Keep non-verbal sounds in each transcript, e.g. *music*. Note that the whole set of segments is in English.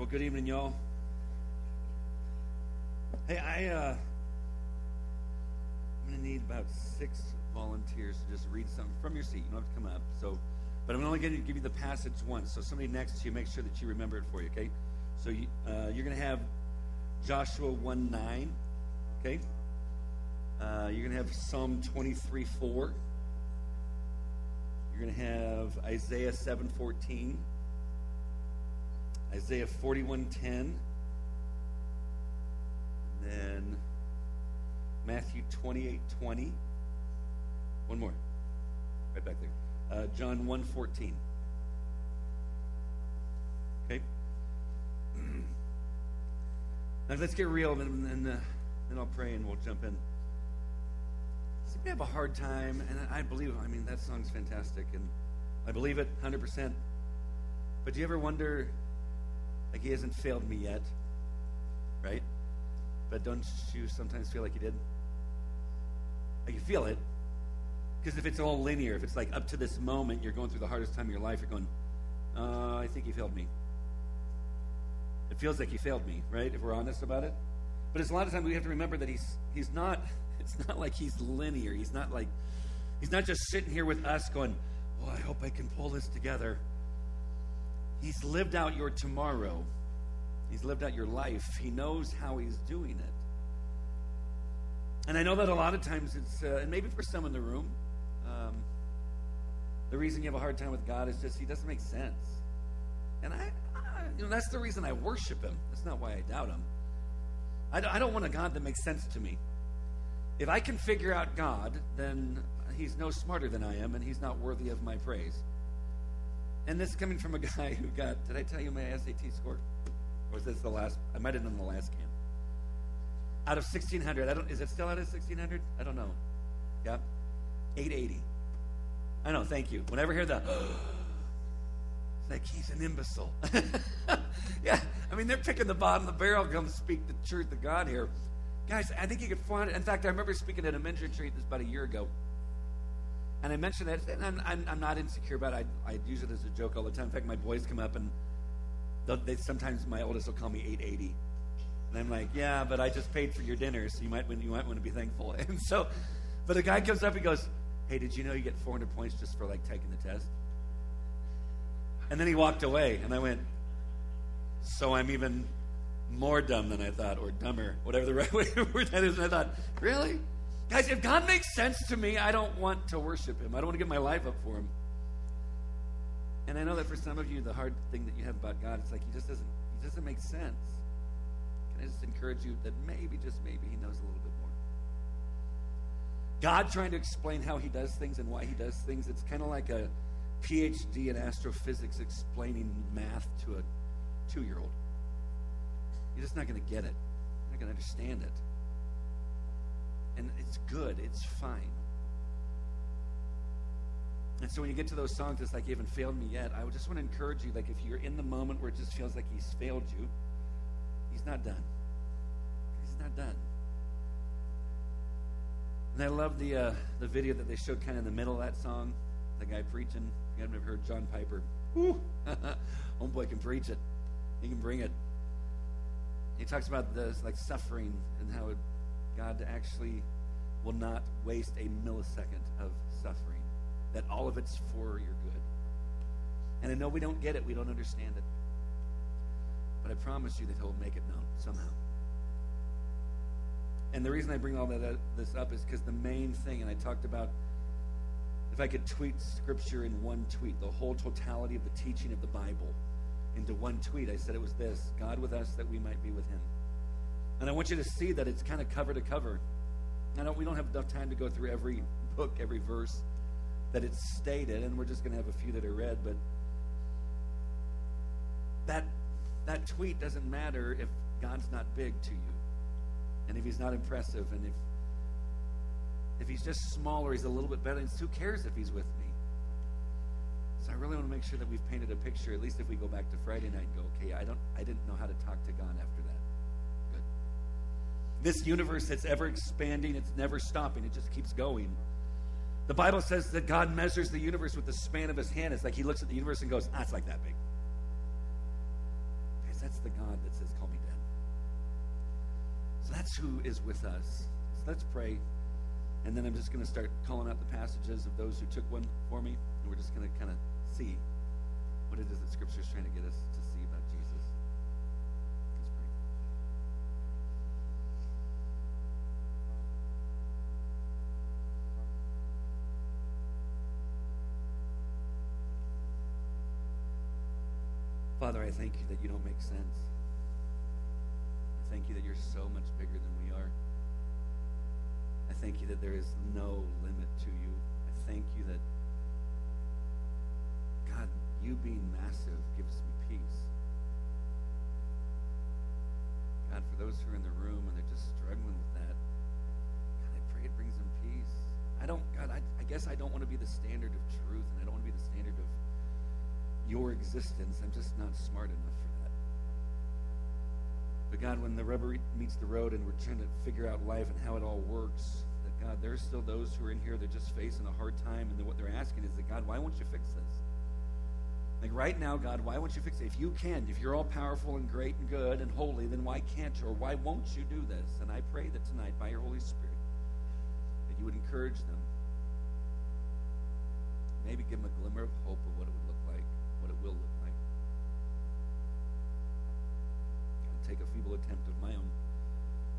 well, good evening, y'all. Hey, I, uh, I'm going to need about six volunteers to just read something from your seat. You don't have to come up. So, but I'm only going to give you the passage once. So somebody next to you, make sure that you remember it for you, okay? So you, uh, you're going to have Joshua 1 9, okay? Uh, you're going to have Psalm 23 4. You're going to have Isaiah 7 14. Isaiah 41:10, and then Matthew 28:20. One more, right back there. Uh, John 1:14. Okay. *clears throat* now let's get real, and then, uh, then I'll pray and we'll jump in. So we have a hard time, and I believe. I mean, that song's fantastic, and I believe it 100%. But do you ever wonder? Like he hasn't failed me yet, right? But don't you sometimes feel like he did? Like you feel it. Because if it's all linear, if it's like up to this moment, you're going through the hardest time of your life, you're going, uh, I think he failed me. It feels like he failed me, right? If we're honest about it. But it's a lot of times we have to remember that he's he's not *laughs* it's not like he's linear. He's not like he's not just sitting here with us going, Oh, I hope I can pull this together. He's lived out your tomorrow. He's lived out your life. He knows how he's doing it. And I know that a lot of times it's, uh, and maybe for some in the room, um, the reason you have a hard time with God is just he doesn't make sense. And I, I you know, that's the reason I worship him. That's not why I doubt him. I, I don't want a God that makes sense to me. If I can figure out God, then he's no smarter than I am, and he's not worthy of my praise. And this is coming from a guy who got, did I tell you my SAT score? Or was this the last? I might have done the last camp. Out of 1600, I don't, is it still out of 1600? I don't know. Yeah? 880. I know, thank you. Whenever I hear that, *gasps* it's like he's an imbecile. *laughs* yeah, I mean, they're picking the bottom of the barrel, come speak the truth of God here. Guys, I think you could find it. In fact, I remember speaking at a men's retreat this about a year ago. And I mentioned that, and I'm, I'm, I'm not insecure about it. I, I use it as a joke all the time. In fact, my boys come up and they sometimes my oldest will call me 880. And I'm like, yeah, but I just paid for your dinner, so you might, you might want to be thankful. *laughs* And so, but a guy comes up and goes, hey, did you know you get 400 points just for like taking the test? And then he walked away, and I went, so I'm even more dumb than I thought, or dumber, whatever the right *laughs* way word that is. And I thought, really? Guys, if God makes sense to me, I don't want to worship Him. I don't want to give my life up for Him. And I know that for some of you, the hard thing that you have about God is like He just doesn't He doesn't make sense. Can I just encourage you that maybe, just maybe, He knows a little bit more. God trying to explain how He does things and why He does things, it's kind of like a PhD in astrophysics explaining math to a two-year-old. You're just not going to get it. You're not going to understand it and it's good, it's fine. And so when you get to those songs, it's like you haven't failed me yet. I just want to encourage you, like if you're in the moment where it just feels like he's failed you, he's not done. He's not done. And I love the uh, the video that they showed kind of in the middle of that song. The guy preaching. You haven't ever heard John Piper. Woo! *laughs* Homeboy can preach it. He can bring it. He talks about this like suffering and how it God actually will not waste a millisecond of suffering, that all of it's for your good. And I know we don't get it, we don't understand it. But I promise you that He'll make it known somehow. And the reason I bring all that uh, this up is because the main thing, and I talked about if I could tweet scripture in one tweet, the whole totality of the teaching of the Bible into one tweet, I said it was this God with us that we might be with Him. And I want you to see that it's kind of cover to cover. I know we don't have enough time to go through every book, every verse that it's stated, and we're just going to have a few that are read, but that that tweet doesn't matter if God's not big to you. And if he's not impressive and if if he's just smaller, he's a little bit better, who cares if he's with me? So I really want to make sure that we've painted a picture, at least if we go back to Friday night and go, okay, I don't I didn't know how to talk to God after that this universe that's ever expanding, it's never stopping, it just keeps going. The Bible says that God measures the universe with the span of his hand. It's like he looks at the universe and goes, ah, it's like that big. Because that's the God that says, Call me dead. So that's who is with us. So let's pray. And then I'm just going to start calling out the passages of those who took one for me. And we're just going to kind of see what it is that Scripture is trying to get us to see about Jesus. Let's pray. Father, I thank you you don't make sense. I thank you that you're so much bigger than we are. I thank you that there is no limit to you. I thank you that, God, you being massive gives me peace. God, for those who are in the room and they're just struggling with that, God, I pray it brings them peace. I don't, God, I, I guess I don't want to be the standard of truth and I don't want to be the standard of your existence. I'm just not smart enough for. But God, when the rubber meets the road and we're trying to figure out life and how it all works, that God, there's still those who are in here that are just facing a hard time, and what they're asking is that God, why won't you fix this? Like right now, God, why won't you fix it? If you can, if you're all powerful and great and good and holy, then why can't you or why won't you do this? And I pray that tonight, by your Holy Spirit, that you would encourage them. Maybe give them a glimmer of hope of what it would look like, what it will look like. I'll a feeble attempt of my own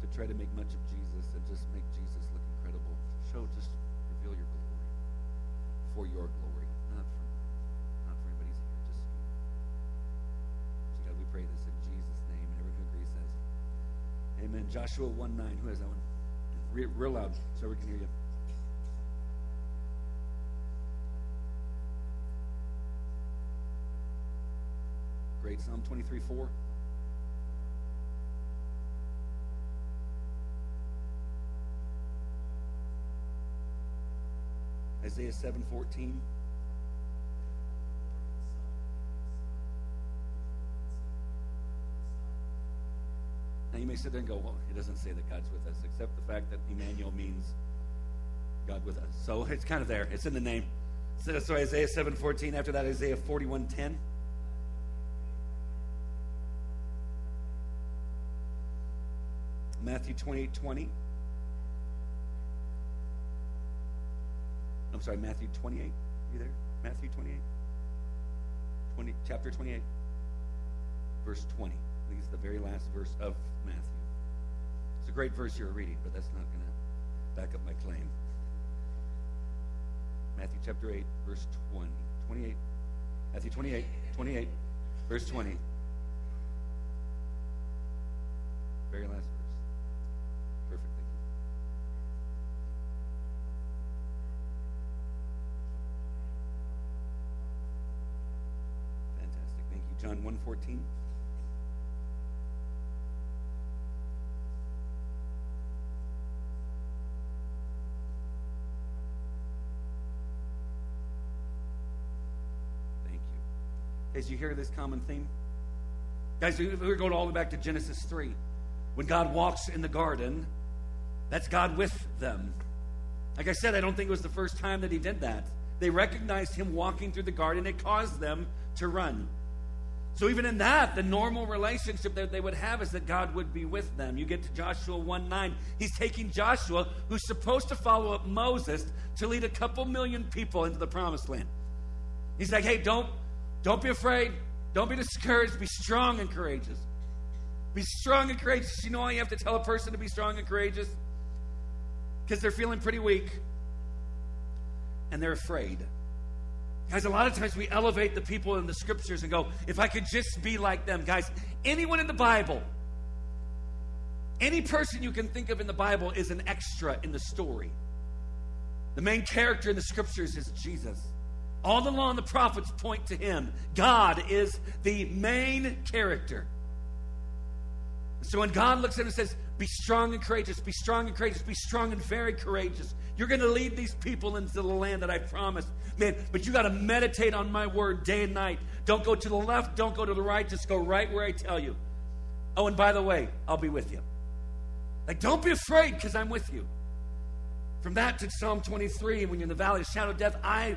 to try to make much of Jesus and just make Jesus look incredible. Show, just reveal your glory for your glory, not for not for anybody's here, just you. So God, we pray this in Jesus' name. And everyone agrees says, Amen. Joshua 1 9. Who has that one? Re- real loud so we can hear you. Great. Psalm 23 4. Isaiah 7:14. Now you may sit there and go, well, it doesn't say that God's with us, except the fact that Emmanuel means God with us. So it's kind of there. It's in the name. So, so Isaiah 7:14. After that, Isaiah 41:10. Matthew 28 20. I'm sorry, Matthew 28. You there? Matthew 28? 20, chapter 28, verse 20. I think it's the very last verse of Matthew. It's a great verse you're reading, but that's not going to back up my claim. Matthew chapter 8, verse 20. 28. Matthew 28, 28, verse 20. Very last verse. 14. Thank you. As you hear this common theme, guys, we're going all the way back to Genesis 3. When God walks in the garden, that's God with them. Like I said, I don't think it was the first time that he did that. They recognized him walking through the garden, it caused them to run. So even in that, the normal relationship that they would have is that God would be with them. You get to Joshua 1 9. He's taking Joshua, who's supposed to follow up Moses, to lead a couple million people into the promised land. He's like, hey, don't, don't be afraid. Don't be discouraged. Be strong and courageous. Be strong and courageous. You know why you have to tell a person to be strong and courageous? Because they're feeling pretty weak and they're afraid. Guys, a lot of times we elevate the people in the scriptures and go, if I could just be like them. Guys, anyone in the Bible, any person you can think of in the Bible is an extra in the story. The main character in the scriptures is Jesus. All the law and the prophets point to him. God is the main character. So when God looks at him and says, Be strong and courageous, be strong and courageous, be strong and very courageous, you're going to lead these people into the land that I promised. Man, but you got to meditate on my word day and night. Don't go to the left, don't go to the right, just go right where I tell you. Oh, and by the way, I'll be with you. Like, don't be afraid because I'm with you. From that to Psalm 23, when you're in the valley of shadow of death, I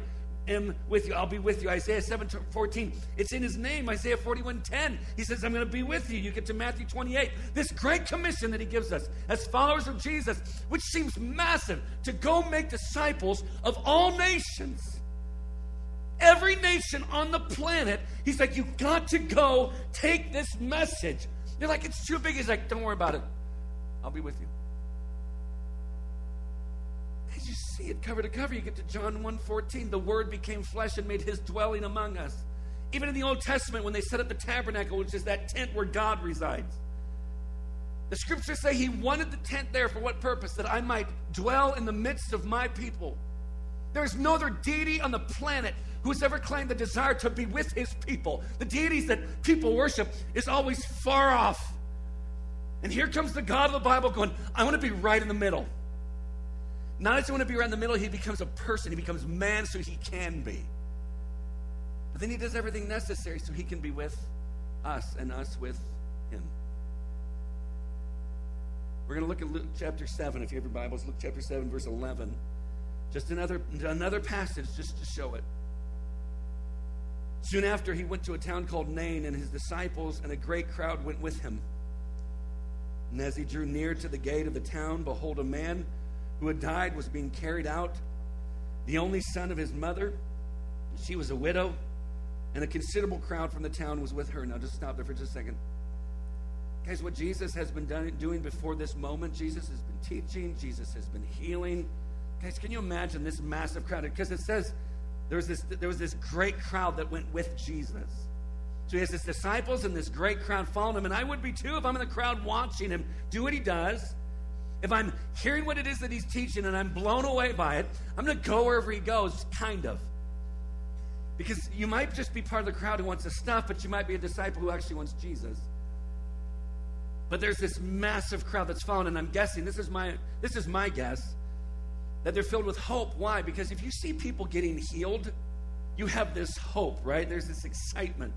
am with you. I'll be with you. Isaiah 7 14. It's in his name. Isaiah 41 10. He says, I'm going to be with you. You get to Matthew 28. This great commission that he gives us as followers of Jesus, which seems massive, to go make disciples of all nations. Every nation on the planet, he's like, You've got to go take this message. You're like, It's too big. He's like, Don't worry about it. I'll be with you. As you see it cover to cover, you get to John 1:14. The word became flesh and made his dwelling among us. Even in the Old Testament, when they set up the tabernacle, which is that tent where God resides. The scriptures say he wanted the tent there for what purpose? That I might dwell in the midst of my people. There is no other deity on the planet who's ever claimed the desire to be with his people. The deities that people worship is always far off. And here comes the God of the Bible going, I want to be right in the middle. Not as I want to be around the middle, he becomes a person. He becomes man so he can be. But then he does everything necessary so he can be with us and us with him. We're going to look at Luke chapter 7. If you have your Bibles, Luke chapter 7, verse 11. Just another, another passage just to show it. Soon after, he went to a town called Nain, and his disciples and a great crowd went with him. And as he drew near to the gate of the town, behold, a man who had died was being carried out, the only son of his mother. She was a widow, and a considerable crowd from the town was with her. Now, just stop there for just a second. Guys, what Jesus has been done, doing before this moment, Jesus has been teaching, Jesus has been healing. Guys, can you imagine this massive crowd? Because it says there was, this, there was this great crowd that went with Jesus. So he has his disciples and this great crowd following him. And I would be too if I'm in the crowd watching him do what he does if I'm hearing what it is that he's teaching and I'm blown away by it, I'm going to go wherever he goes, kind of. Because you might just be part of the crowd who wants the stuff, but you might be a disciple who actually wants Jesus. But there's this massive crowd that's following, and I'm guessing this is my this is my guess that they're filled with hope. Why? Because if you see people getting healed, you have this hope, right? There's this excitement.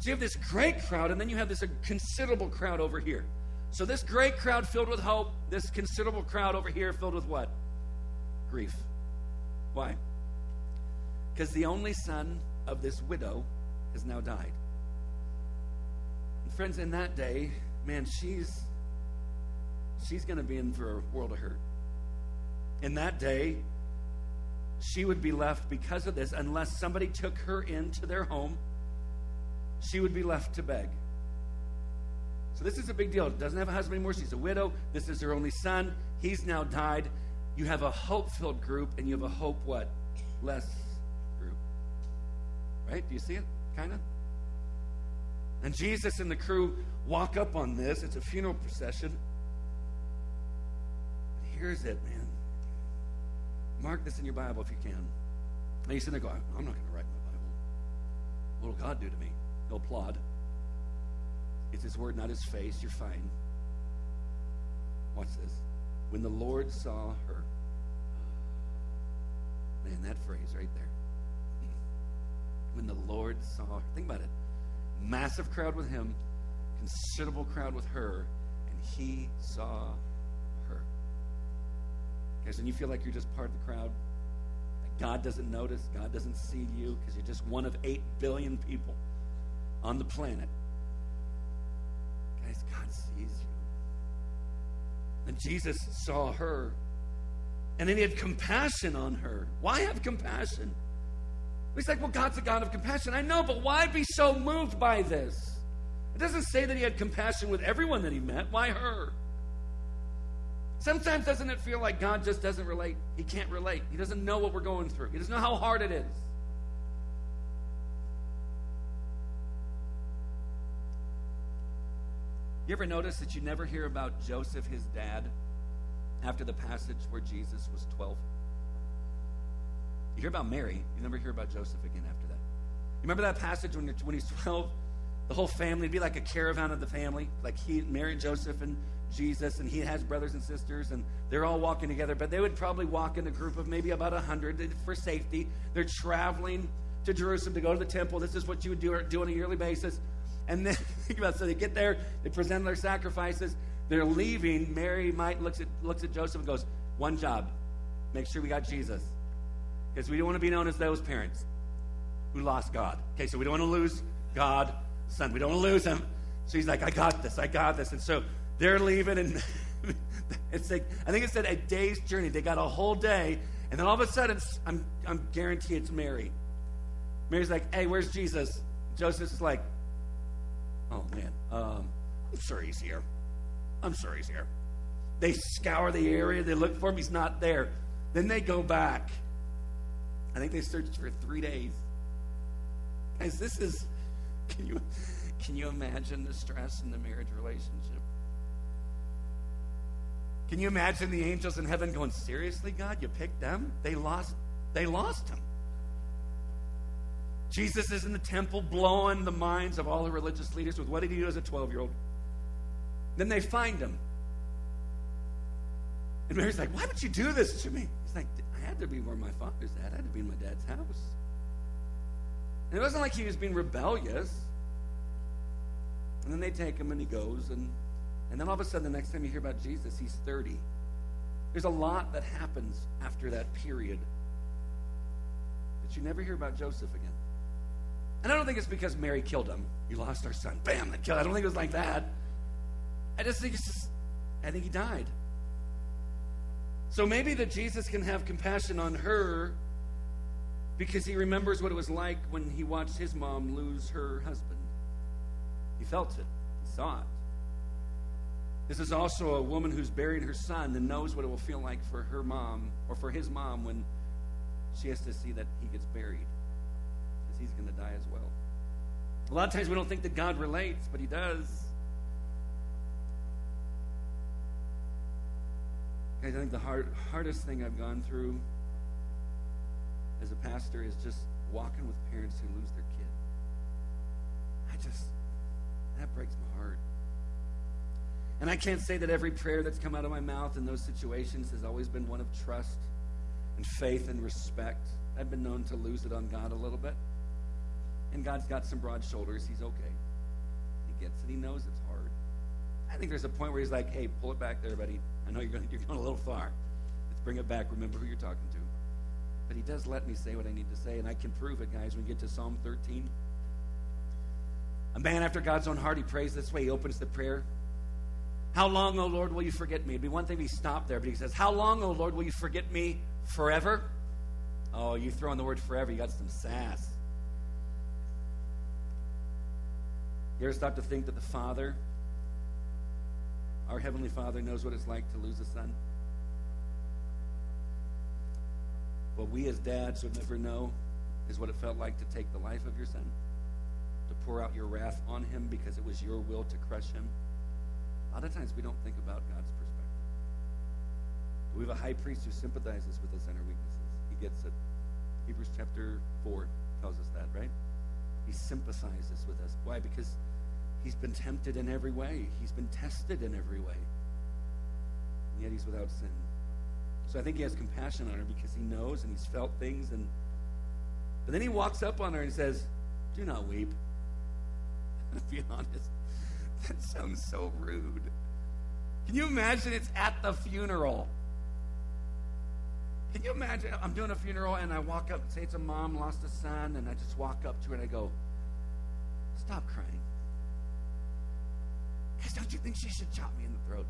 So you have this great crowd, and then you have this considerable crowd over here. So, this great crowd filled with hope, this considerable crowd over here filled with what? Grief. Why? Because the only son of this widow has now died. And friends, in that day, man, she's she's going to be in for a world of hurt. In that day, she would be left because of this, unless somebody took her into their home, she would be left to beg. So this is a big deal. Doesn't have a husband anymore. She's a widow. This is her only son. He's now died. You have a hope-filled group, and you have a hope what? Less group. Right? Do you see it? Kind of? And Jesus and the crew walk up on this. It's a funeral procession. Here's it, man. Mark this in your Bible if you can. And you sit there go, I'm not going to write my Bible. What will God do to me? He'll applaud. It's his word, not his face. You're fine. Watch this. When the Lord saw her, man, that phrase right there. When the Lord saw her, think about it. Massive crowd with him, considerable crowd with her, and he saw her. Guys, when you feel like you're just part of the crowd, God doesn't notice, God doesn't see you because you're just one of 8 billion people on the planet sees you. And Jesus saw her. And then he had compassion on her. Why have compassion? He's like, well, God's a God of compassion. I know, but why be so moved by this? It doesn't say that he had compassion with everyone that he met. Why her? Sometimes doesn't it feel like God just doesn't relate? He can't relate. He doesn't know what we're going through. He doesn't know how hard it is. You ever notice that you never hear about Joseph, his dad, after the passage where Jesus was 12? You hear about Mary, you never hear about Joseph again after that. You remember that passage when, when he's 12? The whole family would be like a caravan of the family. Like he married Joseph and Jesus, and he has brothers and sisters, and they're all walking together. But they would probably walk in a group of maybe about 100 for safety. They're traveling to Jerusalem to go to the temple. This is what you would do, do on a yearly basis. And then *laughs* think about so they get there, they present their sacrifices, they're leaving. Mary might looks at looks at Joseph and goes, One job. Make sure we got Jesus. Because we don't want to be known as those parents who lost God. Okay, so we don't want to lose God, son. We don't want to lose him. So he's like, I got this, I got this. And so they're leaving, and *laughs* it's like, I think it said a day's journey. They got a whole day, and then all of a sudden, I'm, I'm guaranteed it's Mary. Mary's like, hey, where's Jesus? Joseph's like, oh man, um, I'm sure he's here. I'm sure he's here. They scour the area, they look for him, he's not there. Then they go back. I think they searched for three days. Guys, this is can you can you imagine the stress in the marriage relationship? Can you imagine the angels in heaven going, Seriously, God, you picked them? They lost they lost him. Jesus is in the temple blowing the minds of all the religious leaders with what did he do as a 12 year old? Then they find him. And Mary's like, Why would you do this to me? He's like, I had to be where my father's at. I had to be in my dad's house. And it wasn't like he was being rebellious. And then they take him and he goes. And, and then all of a sudden, the next time you hear about Jesus, he's 30. There's a lot that happens after that period. But you never hear about Joseph again. And I don't think it's because Mary killed him. You lost our son. Bam, that killed. I don't think it was like that. I just think it's just, I think he died. So maybe that Jesus can have compassion on her because he remembers what it was like when he watched his mom lose her husband. He felt it, he saw it. This is also a woman who's burying her son and knows what it will feel like for her mom or for his mom when she has to see that he gets buried he's going to die as well. A lot of times we don't think that God relates, but he does. Guys, I think the hard, hardest thing I've gone through as a pastor is just walking with parents who lose their kid. I just, that breaks my heart. And I can't say that every prayer that's come out of my mouth in those situations has always been one of trust and faith and respect. I've been known to lose it on God a little bit. And God's got some broad shoulders. He's okay. He gets it. He knows it's hard. I think there's a point where he's like, hey, pull it back there, buddy. I know you're going, *laughs* you're going a little far. Let's bring it back. Remember who you're talking to. But he does let me say what I need to say, and I can prove it, guys, when we get to Psalm 13. A man after God's own heart, he prays this way. He opens the prayer. How long, O Lord, will you forget me? It'd be one thing if he stopped there, but he says, How long, O Lord, will you forget me forever? Oh, you throw in the word forever, you got some sass. You ever stop to think that the Father our Heavenly Father knows what it's like to lose a son. What we as dads would never know is what it felt like to take the life of your son, to pour out your wrath on him because it was your will to crush him. A lot of times we don't think about God's perspective. We have a high priest who sympathizes with us in our weaknesses. He gets it. Hebrews chapter 4 tells us that, right? He sympathizes with us. Why? Because He's been tempted in every way, he's been tested in every way. And yet he's without sin. So I think he has compassion on her because he knows and he's felt things. And but then he walks up on her and says, "Do not weep." *laughs* to be honest, that sounds so rude. Can you imagine? It's at the funeral. Can you imagine? I'm doing a funeral and I walk up, say it's a mom lost a son, and I just walk up to her and I go, "Stop crying." Guys, don't you think she should chop me in the throat?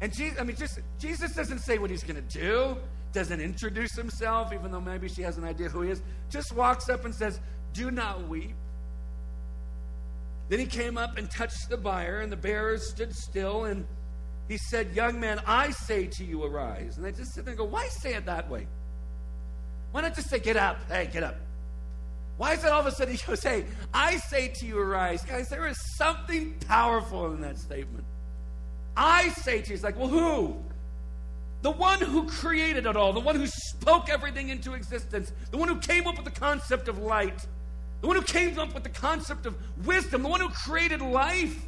And Jesus, I mean, just Jesus doesn't say what he's to do, doesn't introduce himself, even though maybe she has an idea who he is. Just walks up and says, Do not weep. Then he came up and touched the bier, and the bearers stood still, and he said, Young man, I say to you, arise. And they just sit there and go, Why say it that way? Why not just say, Get up? Hey, get up. Why is it all of a sudden he goes, Hey, I say to you, arise? Guys, there is something powerful in that statement. I say to you, it's like, well, who? The one who created it all, the one who spoke everything into existence, the one who came up with the concept of light, the one who came up with the concept of wisdom, the one who created life,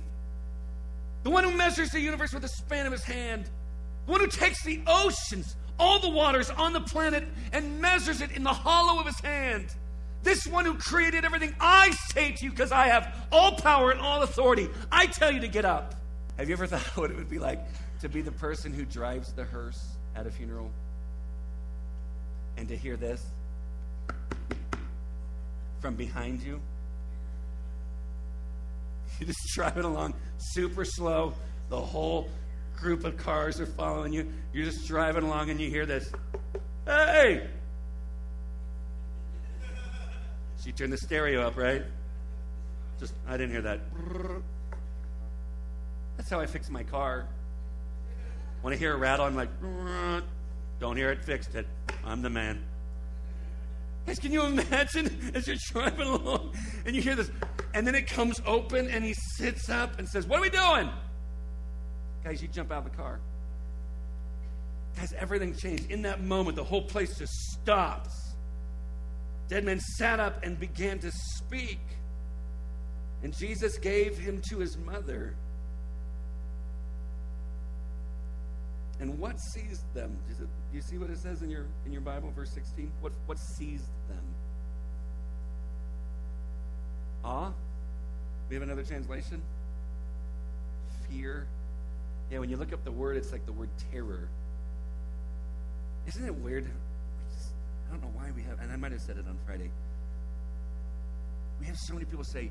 the one who measures the universe with the span of his hand, the one who takes the oceans, all the waters on the planet, and measures it in the hollow of his hand. This one who created everything, I say to you, because I have all power and all authority, I tell you to get up. Have you ever *laughs* thought what it would be like to be the person who drives the hearse at a funeral? and to hear this from behind you. You're just driving along super slow. The whole group of cars are following you. You're just driving along and you hear this. Hey! She turned the stereo up, right? Just, I didn't hear that. That's how I fix my car. When I hear a rattle, I'm like, don't hear it, fixed it. I'm the man. Guys, can you imagine *laughs* as you're driving along and you hear this, and then it comes open and he sits up and says, What are we doing? Guys, you jump out of the car. Guys, everything changed. In that moment, the whole place just stops. Dead man sat up and began to speak. And Jesus gave him to his mother. And what seized them? Do you see what it says in your in your Bible, verse 16? What what seized them? Awe? We have another translation. Fear. Yeah, when you look up the word, it's like the word terror. Isn't it weird? Just, I don't know why we have, and I might have said it on Friday. We have so many people say,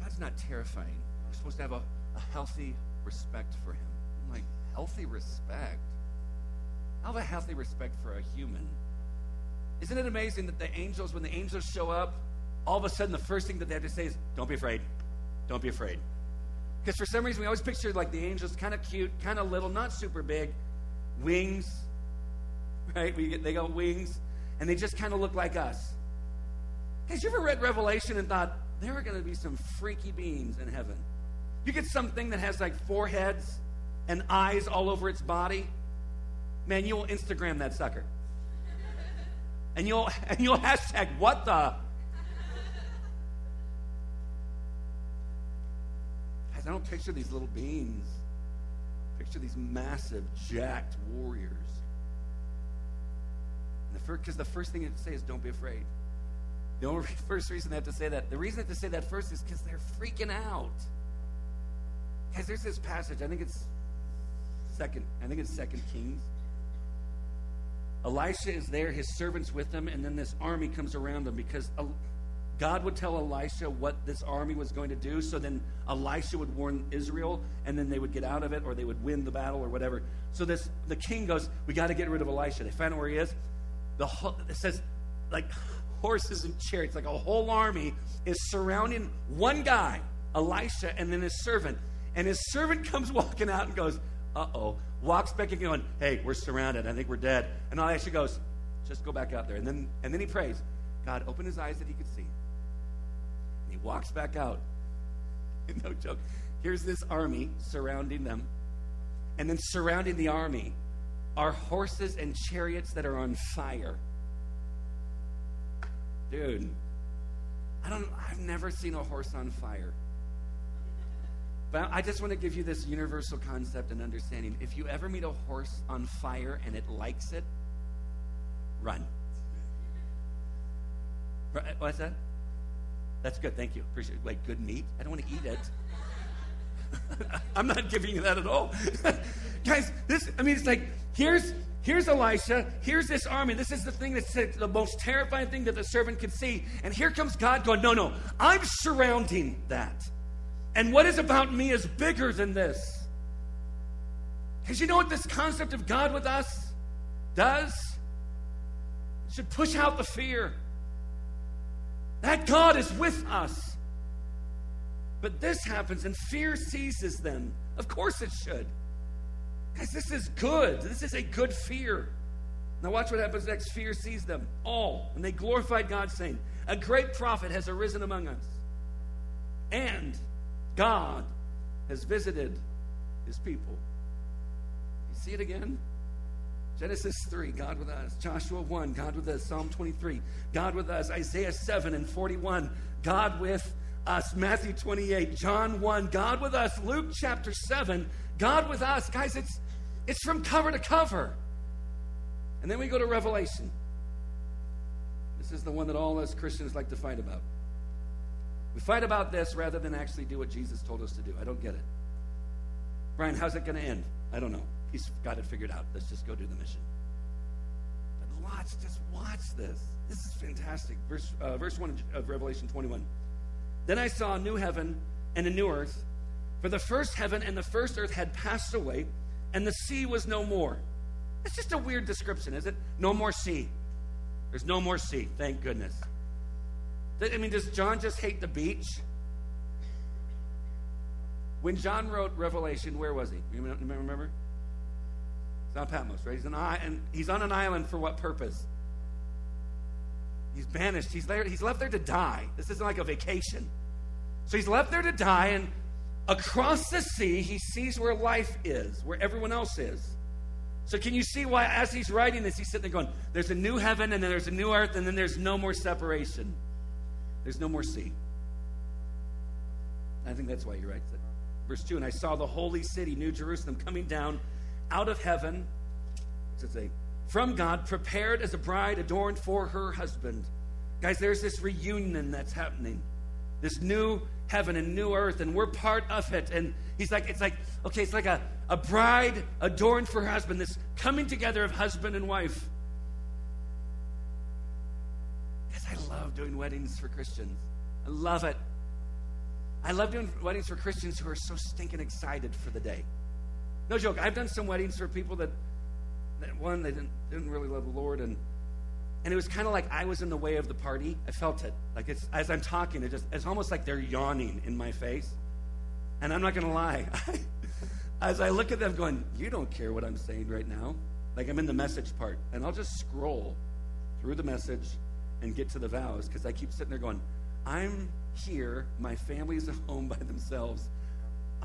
God's not terrifying. We're supposed to have a, a healthy respect for Him. I'm like, healthy respect? How have a healthy respect for a human? Isn't it amazing that the angels, when the angels show up, all of a sudden the first thing that they have to say is, Don't be afraid. Don't be afraid. Because for some reason we always picture like the angels kind of cute, kind of little, not super big, wings, *laughs* right? We get, they got wings, and they just kind of look like us. Has you ever read Revelation and thought, there are going to be some freaky beings in heaven? You get something that has like four heads and eyes all over its body, man, you'll Instagram that sucker. And you'll *laughs* and you'll hashtag what the I don't picture these little beings. Picture these massive, jacked warriors. Because the, the first thing it say is don't be afraid. The only *laughs* first reason they have to say that, the reason they have to say that first is because they're freaking out. Guys, there's this passage, I think it's second, I think it's Second Kings. Elisha is there, his servants with him, and then this army comes around them because God would tell Elisha what this army was going to do. So then Elisha would warn Israel, and then they would get out of it, or they would win the battle, or whatever. So this the king goes, "We got to get rid of Elisha." They find out where he is. The whole, it says like horses and chariots, like a whole army is surrounding one guy, Elisha, and then his servant. And his servant *laughs* comes walking out and goes, uh oh, walks back and going, hey, we're surrounded. I think we're dead. And Elisha goes, just go back out there. And then, and then he prays, God, open his eyes that he could see. Walks back out. *laughs* no joke. Here's this army surrounding them. And then surrounding the army are horses and chariots that are on fire. Dude, I don't I've never seen a horse on fire. But I just want to give you this universal concept and understanding. If you ever meet a horse on fire and it likes it, run. What's that? That's good. Thank you. Appreciate it. Like good meat. I don't want to eat it. *laughs* I'm not giving you that at all. *laughs* Guys, this, I mean, it's like, here's, here's Elisha, here's this army. This is the thing that's the most terrifying thing that the servant could see. And here comes God going, no, no, I'm surrounding that. And what is about me is bigger than this. Because you know what this concept of God with us does? It should push out the fear. That God is with us. But this happens and fear seizes them. Of course it should. Guys, this is good. This is a good fear. Now, watch what happens next. Fear seized them all, and they glorified God, saying, A great prophet has arisen among us. And God has visited his people. You see it again? Genesis 3, God with us. Joshua 1, God with us. Psalm 23, God with us. Isaiah 7 and 41, God with us. Matthew 28, John 1, God with us. Luke chapter 7, God with us. Guys, it's, it's from cover to cover. And then we go to Revelation. This is the one that all us Christians like to fight about. We fight about this rather than actually do what Jesus told us to do. I don't get it. Brian, how's it going to end? I don't know. He's got it figured out. Let's just go do the mission. But watch, just watch this. This is fantastic. Verse, uh, verse 1 of Revelation 21. Then I saw a new heaven and a new earth, for the first heaven and the first earth had passed away, and the sea was no more. That's just a weird description, is it? No more sea. There's no more sea, thank goodness. I mean, does John just hate the beach? When John wrote Revelation, where was he? You remember? On Patmos, right? He's, an, and he's on an island for what purpose? He's banished. He's, there, he's left there to die. This isn't like a vacation. So he's left there to die, and across the sea, he sees where life is, where everyone else is. So can you see why, as he's writing this, he's sitting there going, There's a new heaven, and then there's a new earth, and then there's no more separation. There's no more sea. I think that's why he writes it. Verse 2 And I saw the holy city, New Jerusalem, coming down out of heaven. From God, prepared as a bride adorned for her husband. Guys, there's this reunion that's happening. This new heaven and new earth, and we're part of it. And he's like, it's like, okay, it's like a, a bride adorned for her husband, this coming together of husband and wife. Guys, I love doing weddings for Christians. I love it. I love doing weddings for Christians who are so stinking excited for the day. No joke. I've done some weddings for people that, that one, they didn't, didn't really love the Lord, and and it was kind of like I was in the way of the party. I felt it. Like it's as I'm talking, it just it's almost like they're yawning in my face. And I'm not gonna lie. *laughs* as I look at them going, You don't care what I'm saying right now. Like I'm in the message part. And I'll just scroll through the message and get to the vows because I keep sitting there going, I'm here, my family's at home by themselves.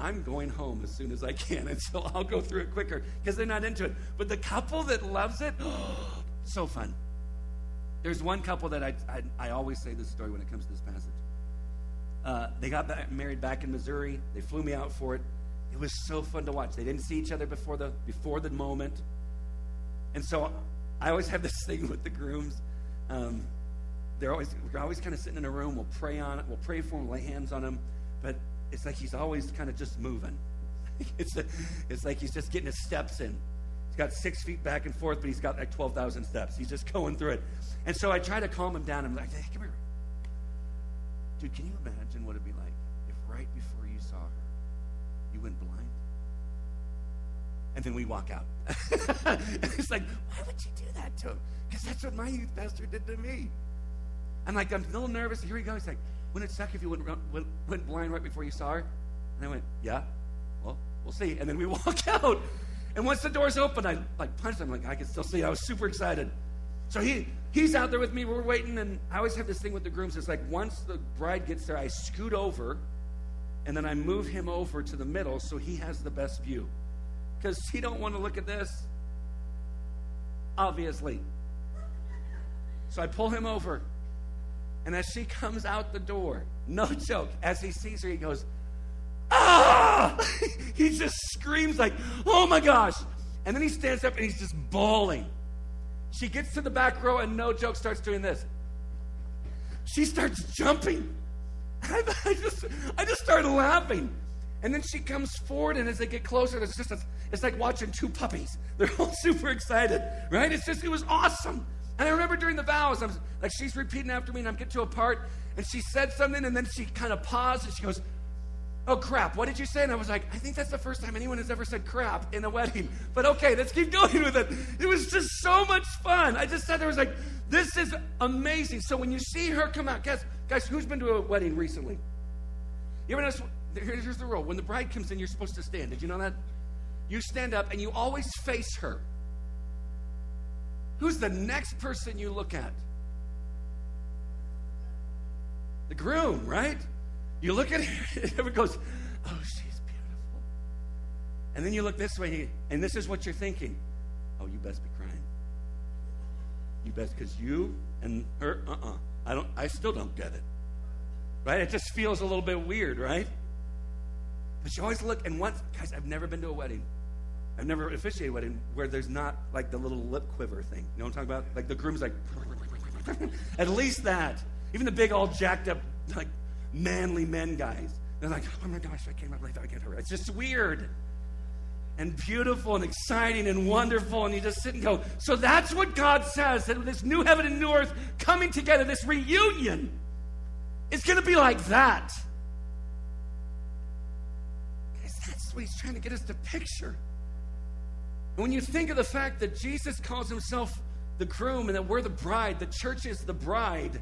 I'm going home as soon as I can, *laughs* and so I'll go through it quicker because they're not into it. But the couple that loves it, *gasps* so fun. There's one couple that I, I, I, always say this story when it comes to this passage. Uh, they got back, married back in Missouri. They flew me out for it. It was so fun to watch. They didn't see each other before the before the moment, and so I always have this *laughs* thing with the grooms. Um, they're always we're always kind of sitting in a room. We'll pray on it. We'll pray for them, Lay hands on them. But it's like he's always kind of just moving. *laughs* it's a, it's like he's just getting his steps in. He's got six feet back and forth, but he's got like twelve thousand steps. He's just going through it. And so I try to calm him down. I'm like, hey, come here. Dude, can you imagine what it'd be like if right before you saw her, you went blind? And then we walk out. *laughs* it's like, why would you do that to him? Because that's what my youth pastor did to me. I'm like, I'm a little nervous. Here we go. He's like, wouldn't it suck if you went, went, went blind right before you saw her? And I went, yeah, well, we'll see. And then we *laughs* walk out. And once the doors open, I like punched him. Like I could still see. I was super excited. So he he's out there with me. We're waiting, and I always have this thing with the grooms. It's like once the bride gets there, I scoot over, and then I move him over to the middle so he has the best view, because he don't want to look at this. Obviously. So I pull him over, and as she *laughs* comes out the door, no joke, as he sees her, he goes, "Ah!" *laughs* he just screams like, "Oh my gosh!" And then he stands up and he's just bawling. She gets to the back row and no joke starts doing this. She starts jumping. *laughs* I, I just, I just started laughing. And then she comes forward, and as they get closer, it's just it's like watching two puppies. They're all super excited, right? It's just it was awesome. And I remember during the vows, I'm like she's repeating after me, and I'm getting to a part, and she said something, and then she kind of paused, and she goes, Oh, crap. What did you say? And I was like, I think that's the first time anyone has ever said crap in a wedding. But okay, let's keep going with it. It was just so much fun. I just sat there, was like, this is amazing. So when you see her come out, guys, guys, who's been to a wedding recently? You ever notice? Here's the rule. When the bride comes in, you're supposed to stand. Did you know that? You stand up and you always face her. Who's the next person you look at? The groom, right? You look at him, *laughs* and goes, Oh, she's beautiful. And then you look this way, and this is what you're thinking. Oh, you best be crying. You best, because you and her, uh uh-uh. uh I don't, I still don't get it. Right? It just feels a little bit weird, right? But you always look, and once, guys, I've never been to a wedding. I've never officiated a wedding where there's not like the little lip quiver thing. You know what I'm talking about? Like the groom's like, *laughs* at least that. Even the big, all jacked up, like manly men guys. They're like, oh my gosh, I can't believe I get her. It's just weird. and beautiful and exciting and wonderful. And you just sit and go, so that's what God says that this new heaven and new earth coming together, this reunion, is going to be like that. Guys, that's what he's trying to get us to picture. When you think of the fact that Jesus calls himself the groom and that we're the bride, the church is the bride.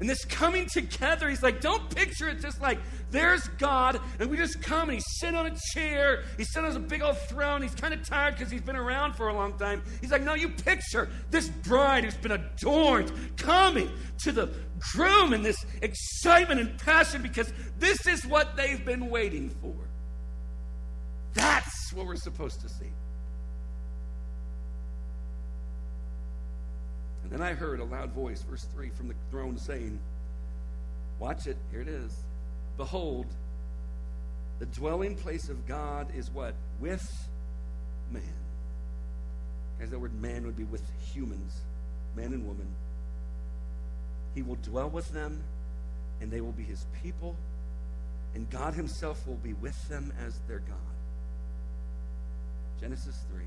And this coming together, he's like, don't picture it just like there's God, and we just come and he's sitting on a chair. He's sitting on a big old throne. He's kind of tired because he's been around for a long time. He's like, no, you picture this bride who's been adorned coming to the groom in this excitement and passion because this is what they've been waiting for. That's what we're supposed to see. And I heard a loud voice, verse 3, from the throne saying, Watch it, here it is. Behold, the dwelling place of God is what? With man. As that word man would be with humans, man and woman. He will dwell with them, and they will be his people, and God himself will be with them as their God. Genesis 3,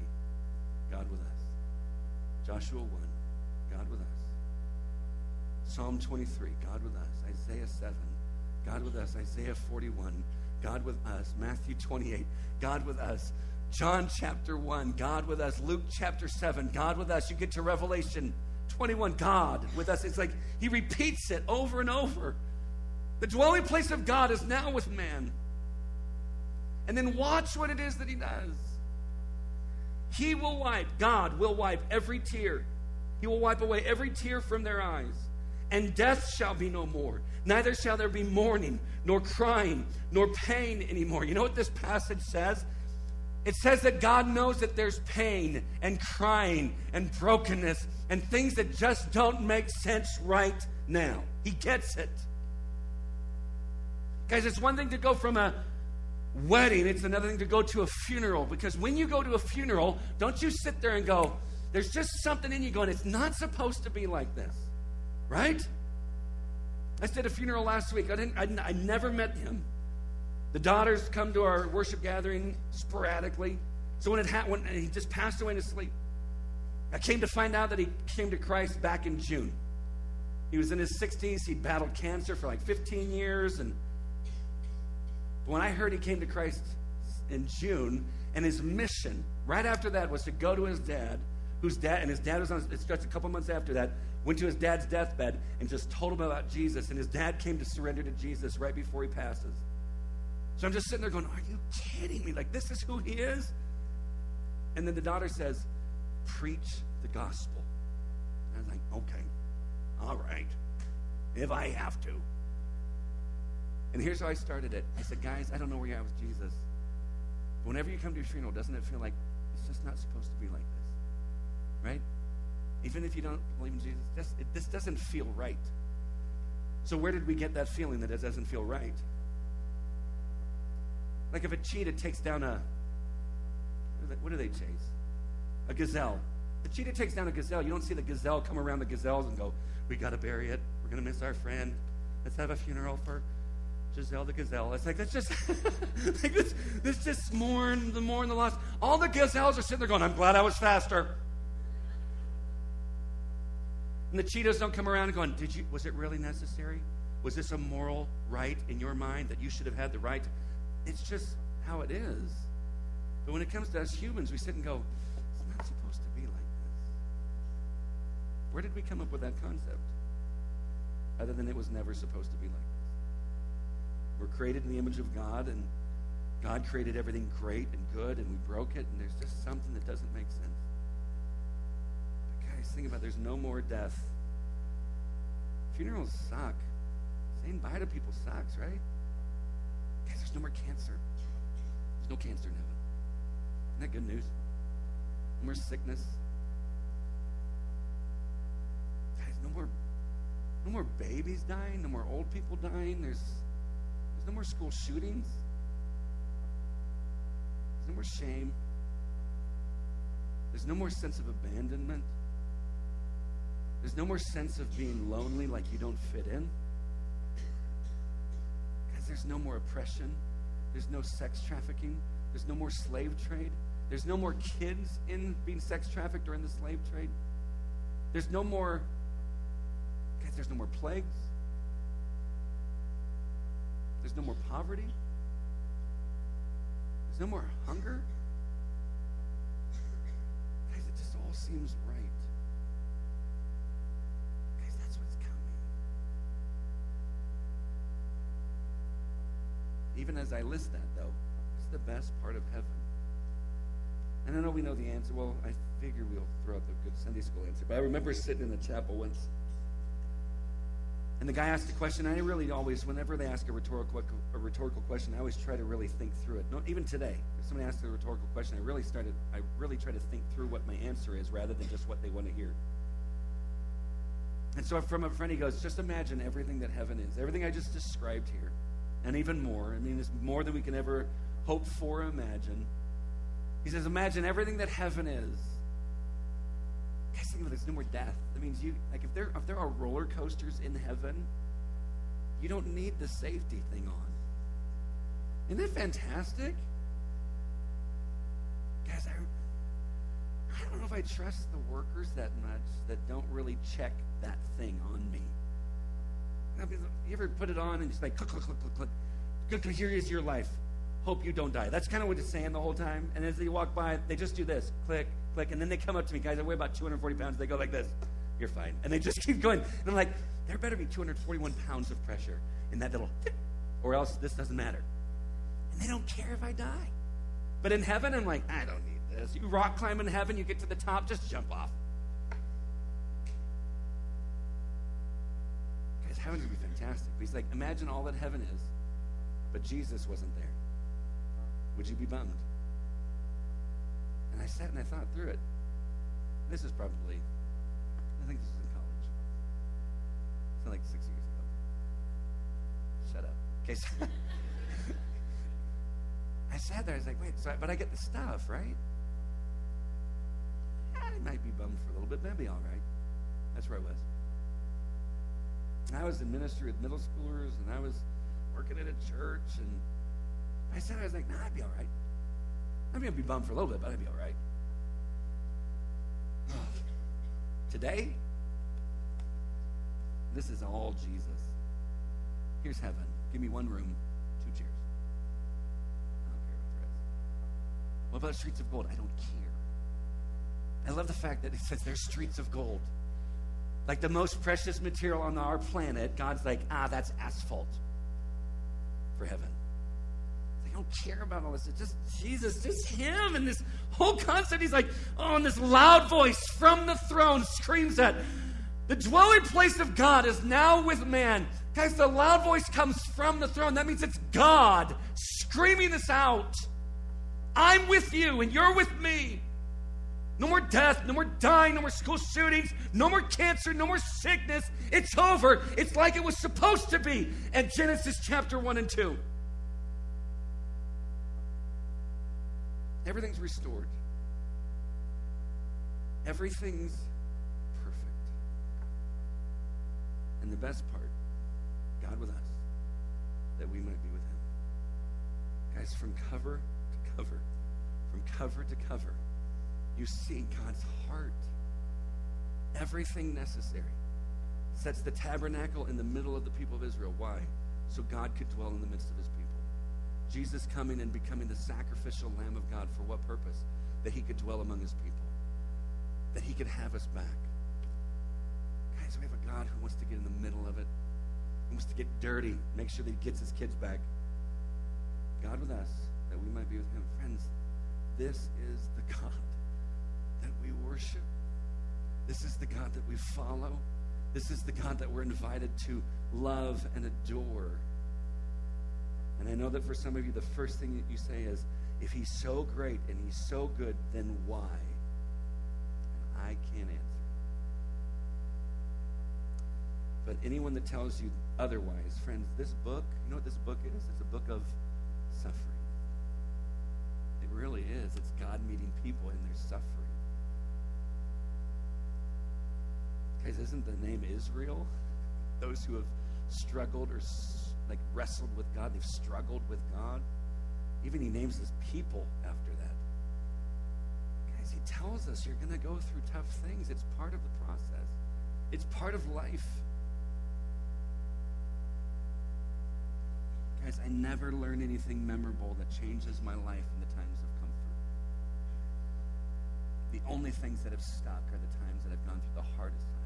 God with us. Joshua 1, God with us. Psalm 23, God with us. Isaiah 7, God with us. Isaiah 41, God with us. Matthew 28, God with us. John chapter 1, God with us. Luke chapter 7, God with us. You get to Revelation 21, God with us. It's like he repeats it over and over. The dwelling place of God is now with man. And then watch what it is that he does. He will wipe, God will wipe every tear he will wipe away every tear from their eyes, and death shall be no more. Neither shall there be mourning, nor crying, nor pain anymore. You know what this passage says? It says that God knows that there's pain and crying and brokenness and things that just don't make sense right now. He gets it. Guys, it's one thing to go from a wedding, it's another thing to go to a funeral. Because when you go to a funeral, don't you sit there and go, there's just something in you going, it's not supposed to be like this, right? I did a funeral last week. I, didn't, I, I never met him. The daughters come to our worship gathering sporadically. So when it ha- when he just passed away in his sleep, I came to find out that he came to Christ back in June. He was in his 60s. He'd battled cancer for like 15 years. And when I heard he came to Christ in June, and his mission right after that was to go to his dad whose dad, and his dad was on, it's just a couple months after that, went to his dad's deathbed and just told him about Jesus. And his dad came to surrender to Jesus right before he passes. So I'm just sitting there going, Are you kidding me? Like, this is who he is? And then the daughter says, Preach the gospel. And I was like, Okay, all right, if I have to. And here's how I started it. I said, Guys, I don't know where you're at with Jesus. But whenever you come to a funeral, doesn't it feel like it's just not supposed to be like? Right? Even if you don't believe in Jesus, this, it, this doesn't feel right. So, where did we get that feeling that it doesn't feel right? Like if a cheetah takes down a, what do they chase? A gazelle. The cheetah takes down a gazelle. You don't see the gazelle come around the gazelles and go, we got to bury it. We're going to miss our friend. Let's have a funeral for Giselle the gazelle. It's like, let's just, *laughs* like, let's just mourn the mourn the loss. All the gazelles are sitting there going, I'm glad I was faster. And the cheetahs don't come around and going, Did you was it really necessary? Was this a moral right in your mind that you should have had the right? It's just how it is. But when it comes to us humans, we sit and go, It's not supposed to be like this. Where did we come up with that concept? Other than it was never supposed to be like this. We're created in the image of God, and God created everything great and good, and we broke it, and there's just something that doesn't make sense think about there's no more death. Funerals suck. Saying bye to people sucks, right? Guys, there's no more cancer. There's no cancer in heaven. Isn't that good news? No more sickness. Guys, no more no more babies dying, no more old people dying. There's there's no more school shootings. There's no more shame. There's no more sense of abandonment. There's no more sense of being lonely like you don't fit in. Because there's no more oppression. There's no sex trafficking. There's no more slave trade. There's no more kids in being sex trafficked or in the slave trade. There's no more, guys, there's no more plagues. There's no more poverty. There's no more hunger. Guys, it just all seems right. Guys, that's what's coming. Even as I list that, though, it's the best part of heaven. And I know we know the answer. Well, I figure we'll throw out the good Sunday school answer. But I remember sitting in the chapel once, and the guy asked a question. I really always, whenever they ask a rhetorical, a rhetorical question, I always try to really think through it. No, even today, if somebody asks a rhetorical question, I really started. I really try to think through what my answer is rather than just what they want to hear. And so from a friend, he goes, just imagine everything that heaven is, everything I just described here, and even more. I mean, it's more than we can ever hope for or imagine. He says, imagine everything that heaven is. Guys, think there's no more death. That means you, like, if there, if there are roller coasters in heaven, you don't need the safety thing on. Isn't that fantastic? Guys, I, I don't know if I trust the workers that much that don't really check that thing on me. You ever put it on and just like click, click, click, click, click. Here is your life hope you don't die. That's kind of what it's saying the whole time. And as they walk by, they just do this click, click. And then they come up to me, guys, I weigh about 240 pounds. They go like this. You're fine. And they just *laughs* keep going. And I'm like, there better be 241 pounds of pressure in that little, or else this doesn't matter. And they don't care if I die. But in heaven, I'm like, I don't need this. You rock climb in heaven, you get to the top, just jump off. Heaven would be fantastic. But he's like, imagine all that heaven is, but Jesus wasn't there would you be bummed? And I sat and I thought through it. This is probably, I think this was in college. It's like six years ago. Shut up. Okay, so *laughs* I sat there. I was like, wait, so I, but I get the stuff, right? I might be bummed for a little bit, but I'd be all right. That's where I was. And I was in ministry with middle schoolers, and I was working at a church, and I said, I was like, nah, I'd be all right. I'm going to be bummed for a little bit, but I'd be all right. *sighs* Today, this is all Jesus. Here's heaven. Give me one room, two chairs. I don't care about the rest. What about streets of gold? I don't care. I love the fact that it says there's streets of gold. Like the most precious material on our planet, God's like, ah, that's asphalt for heaven I don't care about all this. It's just Jesus, just Him. And this whole concept, He's like, oh, and this loud voice from the throne screams that the dwelling place of God is now with man. Guys, the loud voice comes from the throne. That means it's God screaming this out. I'm with you, and you're with me. No more death, no more dying, no more school shootings, no more cancer, no more sickness. It's over. It's like it was supposed to be. And Genesis chapter 1 and 2. Everything's restored. Everything's perfect. And the best part, God with us, that we might be with Him. Guys, from cover to cover, from cover to cover, you see God's heart. Everything necessary. Sets the tabernacle in the middle of the people of Israel. Why? So God could dwell in the midst of His people. Jesus coming and becoming the sacrificial Lamb of God for what purpose? That he could dwell among his people, that he could have us back. Guys, we have a God who wants to get in the middle of it, who wants to get dirty, make sure that he gets his kids back. God with us, that we might be with him. Friends, this is the God we worship. This is the God that we follow. This is the God that we're invited to love and adore. And I know that for some of you, the first thing that you say is, if he's so great and he's so good, then why? And I can't answer. But anyone that tells you otherwise, friends, this book, you know what this book is? It's a book of suffering. It really is. It's God meeting people in their suffering. Guys, isn't the name Israel? Those who have struggled or like wrestled with God. They've struggled with God. Even he names his people after that. Guys, he tells us you're going to go through tough things. It's part of the process, it's part of life. Guys, I never learned anything memorable that changes my life in the times of comfort. The only things that have stuck are the times that I've gone through the hardest times.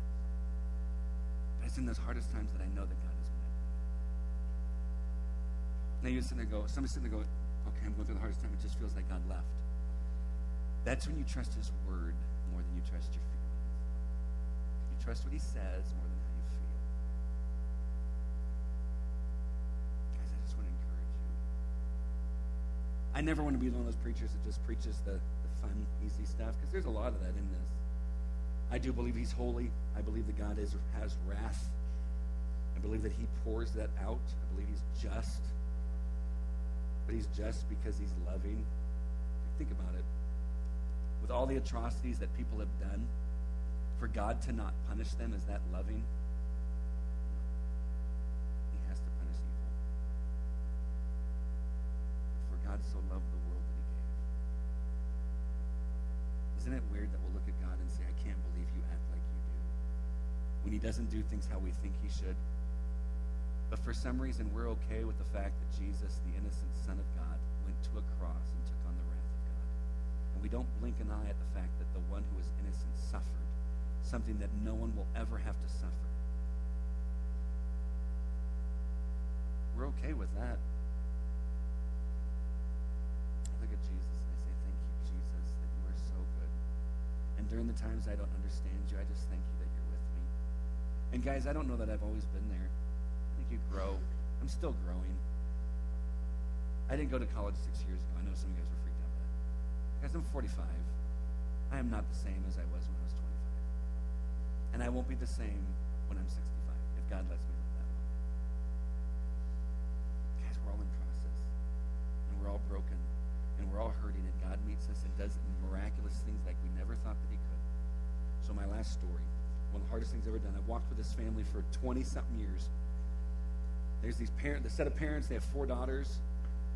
It's in those hardest times that I know that God is with me. Now you're sitting there go, somebody's sitting there go, okay, I'm going through the hardest time. It just feels like God left. That's when you trust his word more than you trust your feelings. You trust what he says more than how you feel. Guys, I just want to encourage you. I never want to be one of those preachers that just preaches the, the fun, easy stuff, because there's a lot of that in this. I do believe he's holy. I believe that God is, has wrath. I believe that he pours that out. I believe he's just. But he's just because he's loving. Think about it with all the atrocities that people have done, for God to not punish them, is that loving? He has to punish evil. For God so loved the world that he gave. Isn't it weird that we'll look at God and say, I can't believe you act like you do, when he doesn't do things how we think he should? But for some reason, we're okay with the fact that Jesus, the innocent Son of God, went to a cross and took on the wrath of God. And we don't blink an eye at the fact that the one who is innocent suffered something that no one will ever have to suffer. We're okay with that. I look at Jesus and I say, Thank you, Jesus, that you are so good. And during the times I don't understand you, I just thank you that. And guys, I don't know that I've always been there. I think you grow. I'm still growing. I didn't go to college six years ago. I know some of you guys were freaked out by that. Guys, I'm 45. I am not the same as I was when I was 25. And I won't be the same when I'm 65, if God lets me live that long. Guys, we're all in process. And we're all broken. And we're all hurting. And God meets us and does miraculous things like we never thought that he could. So my last story, one of the hardest things I've ever done. I've walked with this family for 20-something years. There's these parents, the set of parents, they have four daughters.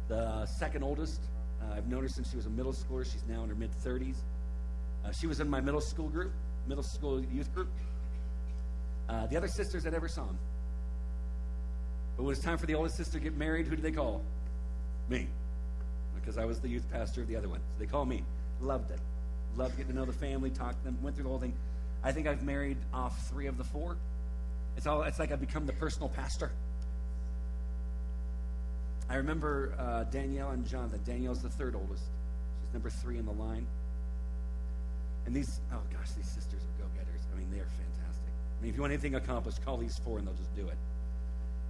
The second oldest, uh, I've known her since she was a middle schooler. She's now in her mid 30s. Uh, she was in my middle school group, middle school youth group. Uh, the other sisters, I never saw them. But when it was time for the oldest sister to get married, who did they call? Me. Because I was the youth pastor of the other one. So they called me. Loved it. Loved getting to know the family, talked to them, went through the whole thing. I think I've married off three of the four. It's all. It's like I've become the personal pastor. I remember uh, Danielle and Jonathan. Danielle's the third oldest. She's number three in the line. And these, oh gosh, these sisters are go-getters. I mean, they're fantastic. I mean, if you want anything accomplished, call these four and they'll just do it.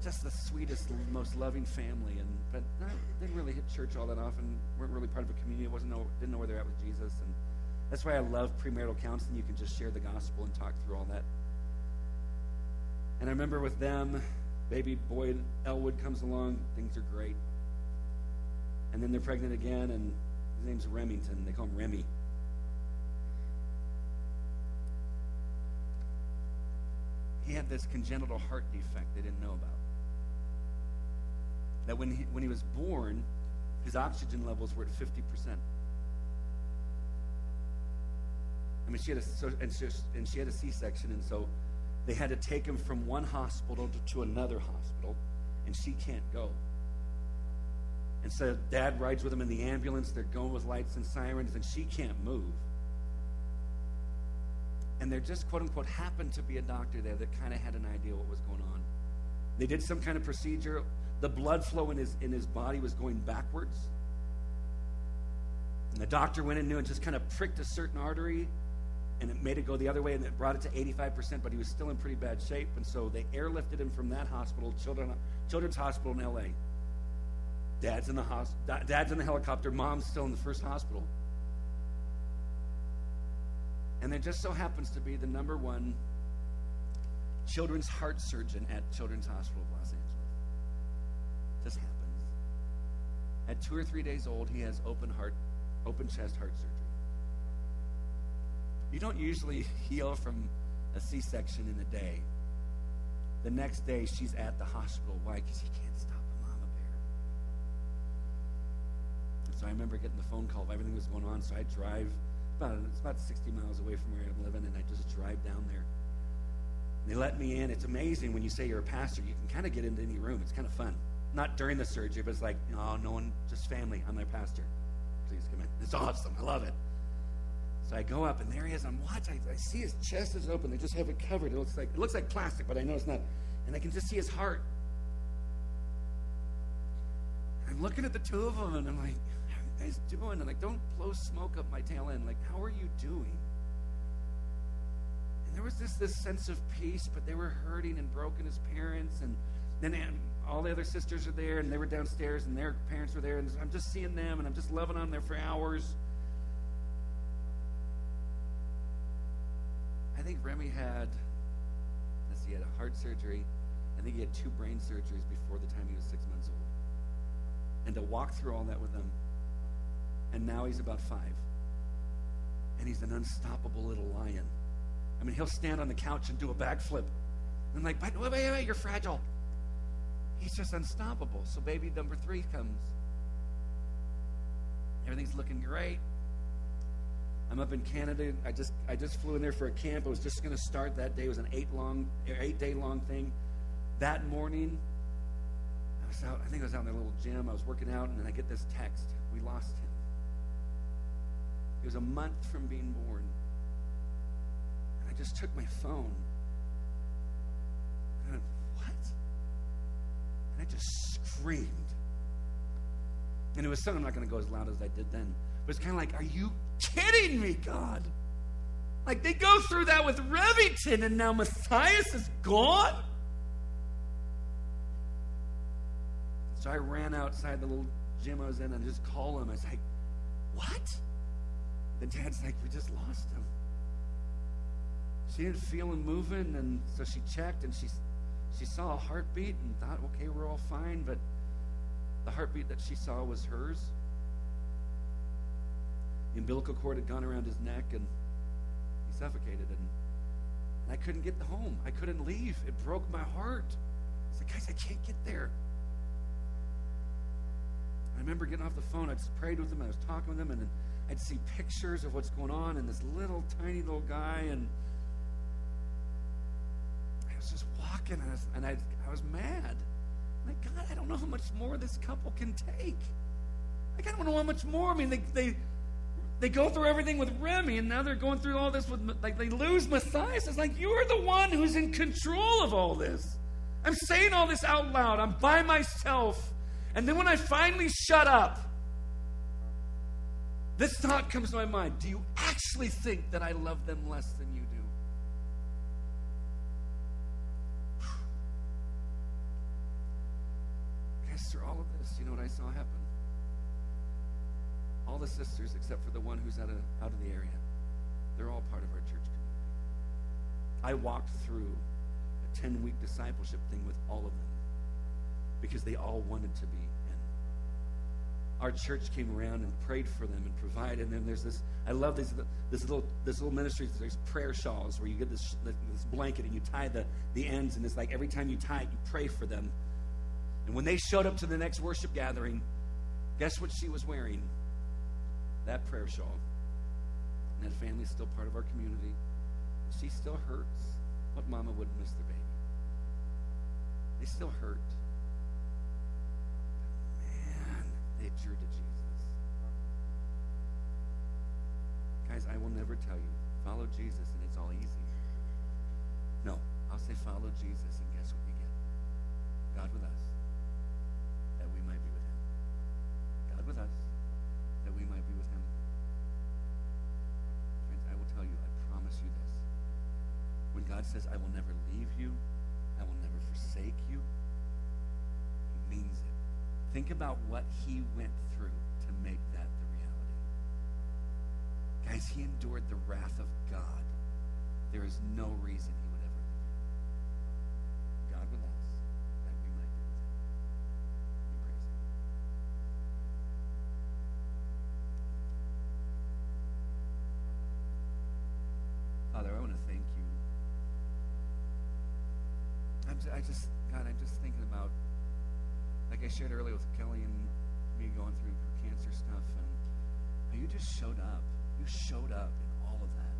Just the sweetest, most loving family. And but not, didn't really hit church all that often. weren't really part of a community. wasn't know, didn't know where they're at with Jesus. That's why I love premarital counseling. You can just share the gospel and talk through all that. And I remember with them, baby boy Elwood comes along, things are great. And then they're pregnant again, and his name's Remington. They call him Remy. He had this congenital heart defect they didn't know about. That when he, when he was born, his oxygen levels were at 50%. I mean, she had a, so, and, she, and she had a C-section, and so they had to take him from one hospital to, to another hospital, and she can't go. And so dad rides with him in the ambulance. They're going with lights and sirens, and she can't move. And there just, quote unquote, happened to be a doctor there that kind of had an idea what was going on. They did some kind of procedure. The blood flow in his, in his body was going backwards. And the doctor went in and just kind of pricked a certain artery and it made it go the other way and it brought it to 85%, but he was still in pretty bad shape. And so they airlifted him from that hospital, Children, Children's Hospital in LA. Dad's in the dad's in the helicopter, mom's still in the first hospital. And there just so happens to be the number one children's heart surgeon at Children's Hospital of Los Angeles. Just happens. At two or three days old, he has open heart, open chest heart surgery. You don't usually heal from a C section in a day. The next day, she's at the hospital. Why? Because he can't stop a mama bear. So I remember getting the phone call of everything was going on. So I drive about it's about 60 miles away from where I'm living, and I just drive down there. And they let me in. It's amazing when you say you're a pastor, you can kind of get into any room. It's kind of fun. Not during the surgery, but it's like, oh, no one, just family. I'm their pastor. Please come in. It's awesome. I love it. So I go up, and there he is. I'm watching. I, I see his chest is open. They just have it covered. It looks like it looks like plastic, but I know it's not. And I can just see his heart. I'm looking at the two of them, and I'm like, "How are you guys doing?" And like, don't blow smoke up my tail end. Like, how are you doing? And there was this this sense of peace, but they were hurting and broken as parents, and then all the other sisters are there, and they were downstairs, and their parents were there, and I'm just seeing them, and I'm just loving on them for hours. I think Remy had, let's see, he had a heart surgery. I think he had two brain surgeries before the time he was six months old. And to walk through all that with him, and now he's about five. And he's an unstoppable little lion. I mean, he'll stand on the couch and do a backflip. I'm like, wait, wait, wait, wait, you're fragile. He's just unstoppable. So baby number three comes. Everything's looking great. I'm up in Canada. I just I just flew in there for a camp. I was just going to start that day. It was an eight long, eight day long thing. That morning, I was out. I think I was out in a little gym. I was working out, and then I get this text: "We lost him." He was a month from being born, and I just took my phone. And I went, "What?" And I just screamed. And it was something I'm not going to go as loud as I did then. But it's kind of like, are you kidding me, God? Like they go through that with Remington, and now Matthias is gone? So I ran outside the little gym I was in and just called him. I was like, What? The dad's like, We just lost him. She didn't feel him moving, and so she checked and she she saw a heartbeat and thought, okay, we're all fine, but the heartbeat that she saw was hers. The umbilical cord had gone around his neck and he suffocated. And, and I couldn't get home. I couldn't leave. It broke my heart. I said, guys, I can't get there. I remember getting off the phone. I just prayed with them. I was talking with them, and I'd see pictures of what's going on, and this little tiny little guy, and I was just walking, and I was, and I, I was mad. Like, God, I don't know how much more this couple can take. Like, I don't know how much more. I mean, they, they they go through everything with Remy, and now they're going through all this with, like, they lose Matthias. It's like, you're the one who's in control of all this. I'm saying all this out loud. I'm by myself. And then when I finally shut up, this thought comes to my mind Do you actually think that I love them less than you do? *sighs* Guys, through all of this, you know what I saw happen? All the sisters except for the one who's out of, out of the area. They're all part of our church community. I walked through a 10 week discipleship thing with all of them because they all wanted to be in. Our church came around and prayed for them and provided them. There's this, I love this, this little this little ministry. There's prayer shawls where you get this, this blanket and you tie the, the ends, and it's like every time you tie it, you pray for them. And when they showed up to the next worship gathering, guess what she was wearing? That prayer shawl. And that family's still part of our community. She still hurts, but mama wouldn't miss their baby. They still hurt. But man, they drew to Jesus. Guys, I will never tell you, follow Jesus and it's all easy. No, I'll say follow Jesus and guess what you get? God with us, that we might be with him. God with us, that we might be with him. Friends, I will tell you, I promise you this. When God says, I will never leave you, I will never forsake you, he means it. Think about what he went through to make that the reality. Guys, he endured the wrath of God. There is no reason he would ever leave you. God with us, that we might be with him. We praise him. Father, I want to thank you. I'm just, I just, God, I'm just thinking about, like I shared earlier with Kelly and me going through cancer stuff, and how you just showed up. You showed up in all of that.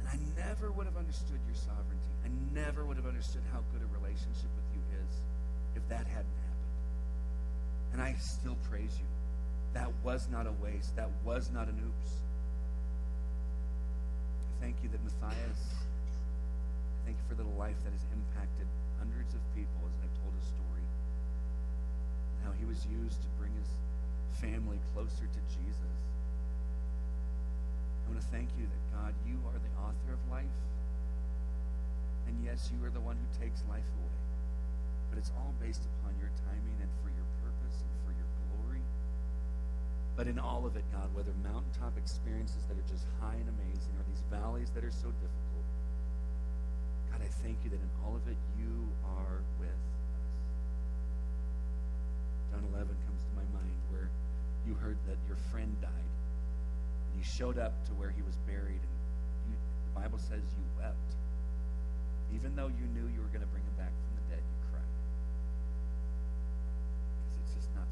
And I never would have understood your sovereignty. I never would have understood how good a relationship with you is if that hadn't happened. And I still praise you. That was not a waste. That was not an oops. Thank you that Matthias, thank you for the life that has impacted hundreds of people as I've told his story. How he was used to bring his family closer to Jesus. I want to thank you that, God, you are the author of life. And yes, you are the one who takes life away. But it's all based upon your timing and for your purpose and for your glory. But in all of it, God, whether mountaintop experiences that are just high and amazing or these valleys that are so difficult, thank you that in all of it you are with us. John 11 comes to my mind where you heard that your friend died. And you showed up to where he was buried, and you, the Bible says you wept. Even though you knew you were going to bring him back from the dead, you cried. Because it's just not